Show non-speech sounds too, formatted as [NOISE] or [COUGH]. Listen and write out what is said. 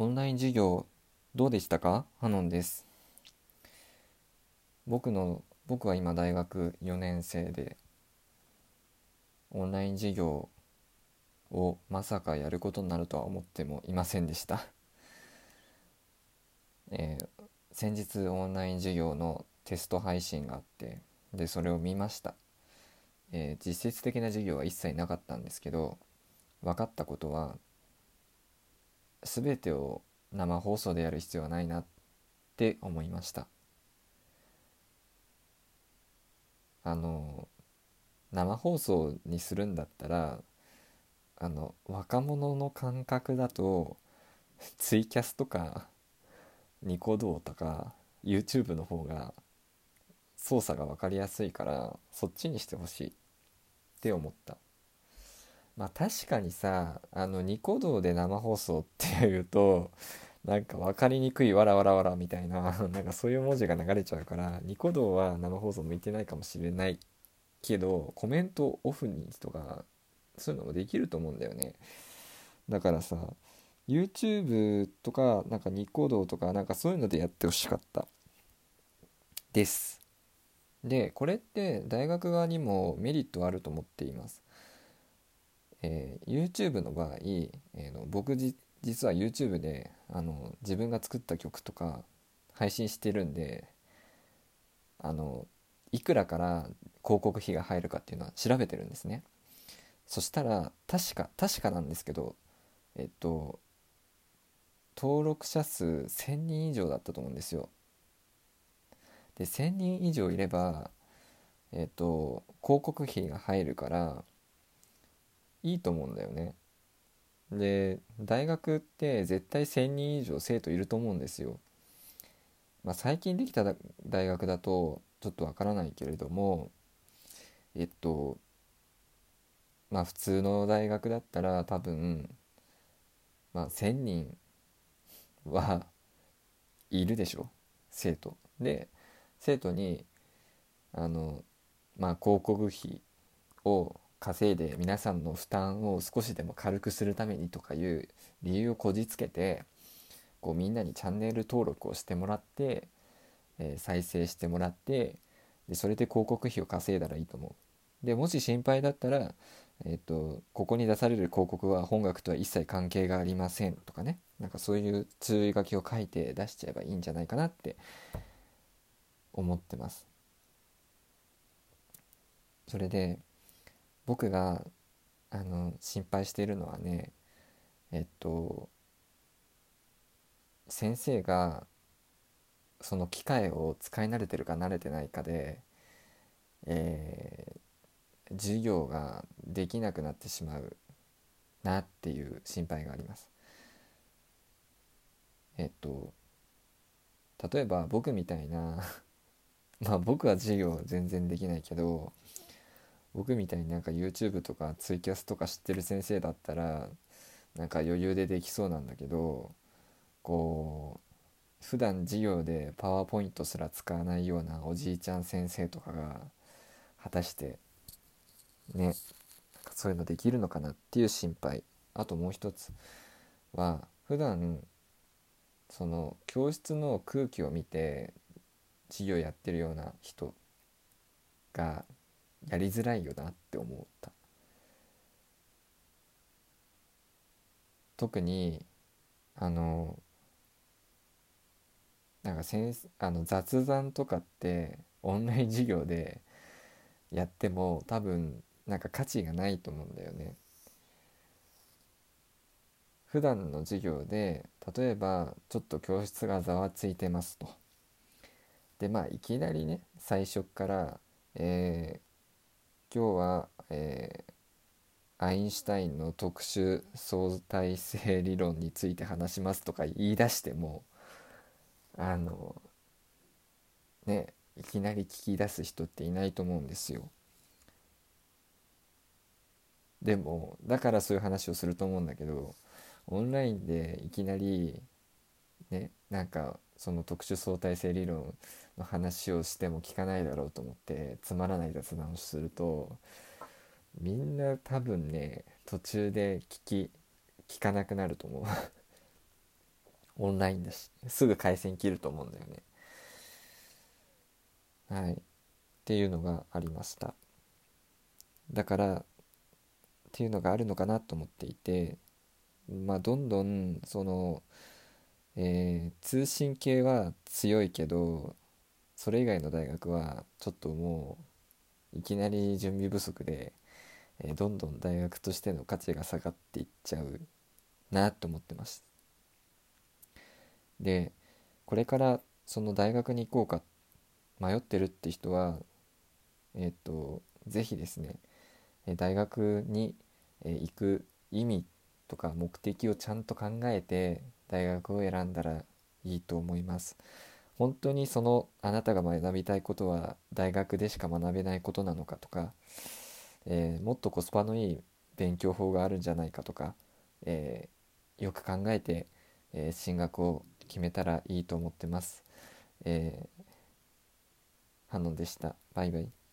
オンライン授業どうでしたか？ハノンです。僕の僕は今大学4年生でオンライン授業をまさかやることになるとは思ってもいませんでした。[LAUGHS] えー、先日オンライン授業のテスト配信があってでそれを見ました、えー、実質的な授業は一切なかったんですけど分かったことは全てを生放送でやる必要はないなって思いました。あの生放送にするんだったらあの若者の感覚だとツイキャスとかニコ動とか YouTube の方が操作が分かりやすいからそっちにしてほしいって思った。まあ確かにさあのニコ動で生放送っていうとなんか分かりにくいわらわらわらみたいな [LAUGHS] なんかそういう文字が流れちゃうからニコ動は生放送向いてないかもしれないけどコメントオフにとかそういうのもできると思うんだよね。だからさ YouTube とかなんかニコ動とかなんかそういうのでやってほしかった。です。でこれって大学側にもメリットあると思っています。えー、YouTube の場合、えー、の僕実は YouTube であの自分が作った曲とか配信してるんであのいくらから広告費が入るかっていうのは調べてるんですね。そしたら確か確かなんですけどえっと登録者数1000人以上だったと思うんですよ。で1000人以上いればえっと広告費が入るからいいと思うんだよね。で大学って絶対1,000人以上生徒いると思うんですよ。まあ、最近できた大学だとちょっとわからないけれどもえっとまあ普通の大学だったら多分、まあ、1,000人は [LAUGHS] いるでしょ？生徒。で生徒にあのまあ広告費を稼いで皆さんの負担を少しでも軽くするためにとかいう理由をこじつけてこうみんなにチャンネル登録をしてもらって、えー、再生してもらってでそれで広告費を稼いだらいいと思う。でもし心配だったら、えーと、ここに出される広告は本学とは一切関係がありませんとかねなんかそういう注意書きを書いて出しちゃえばいいんじゃないかなって思ってます。それで僕があの心配しているのはねえっと先生がその機械を使い慣れてるか慣れてないかで、えー、授業ができなくなってしまうなっていう心配があります。えっと例えば僕みたいな [LAUGHS] まあ僕は授業全然できないけど僕みたいになんか YouTube とかツイキャスとか知ってる先生だったらなんか余裕でできそうなんだけどこう普段授業でパワーポイントすら使わないようなおじいちゃん先生とかが果たしてねそういうのできるのかなっていう心配。あともう一つは普段その教室の空気を見て授業やってるような人がやりづらいよなって思った特にあのなんか先あの雑談とかってオンライン授業でやっても多分なんか価値がないと思うんだよね。普段の授業で例えばちょっと教室がざわついてますと。でまあいきなりね最初から「え今日は、えー、アインシュタインの特殊相対性理論について話しますとか言い出してもあのねいきなり聞き出す人っていないと思うんですよ。でもだからそういう話をすると思うんだけどオンラインでいきなりねなんかその特殊相対性理論の話をしても聞かないだろうと思ってつまらない雑談をするとみんな多分ね途中で聞き聞かなくなると思う。[LAUGHS] オンラインだしすぐ回線切ると思うんだよね。はい。っていうのがありました。だからっていうのがあるのかなと思っていてまあどんどんその、えー、通信系は強いけどそれ以外の大学はちょっともういきなり準備不足で、えー、どんどん大学としての価値が下がっていっちゃうなと思ってます。でこれからその大学に行こうか迷ってるって人はえっ、ー、と是非ですね大学に行く意味とか目的をちゃんと考えて大学を選んだらいいと思います。本当にそのあなたが学びたいことは大学でしか学べないことなのかとか、えー、もっとコスパのいい勉強法があるんじゃないかとか、えー、よく考えて、えー、進学を決めたらいいと思ってます。えー、ハノでした。バイバイ。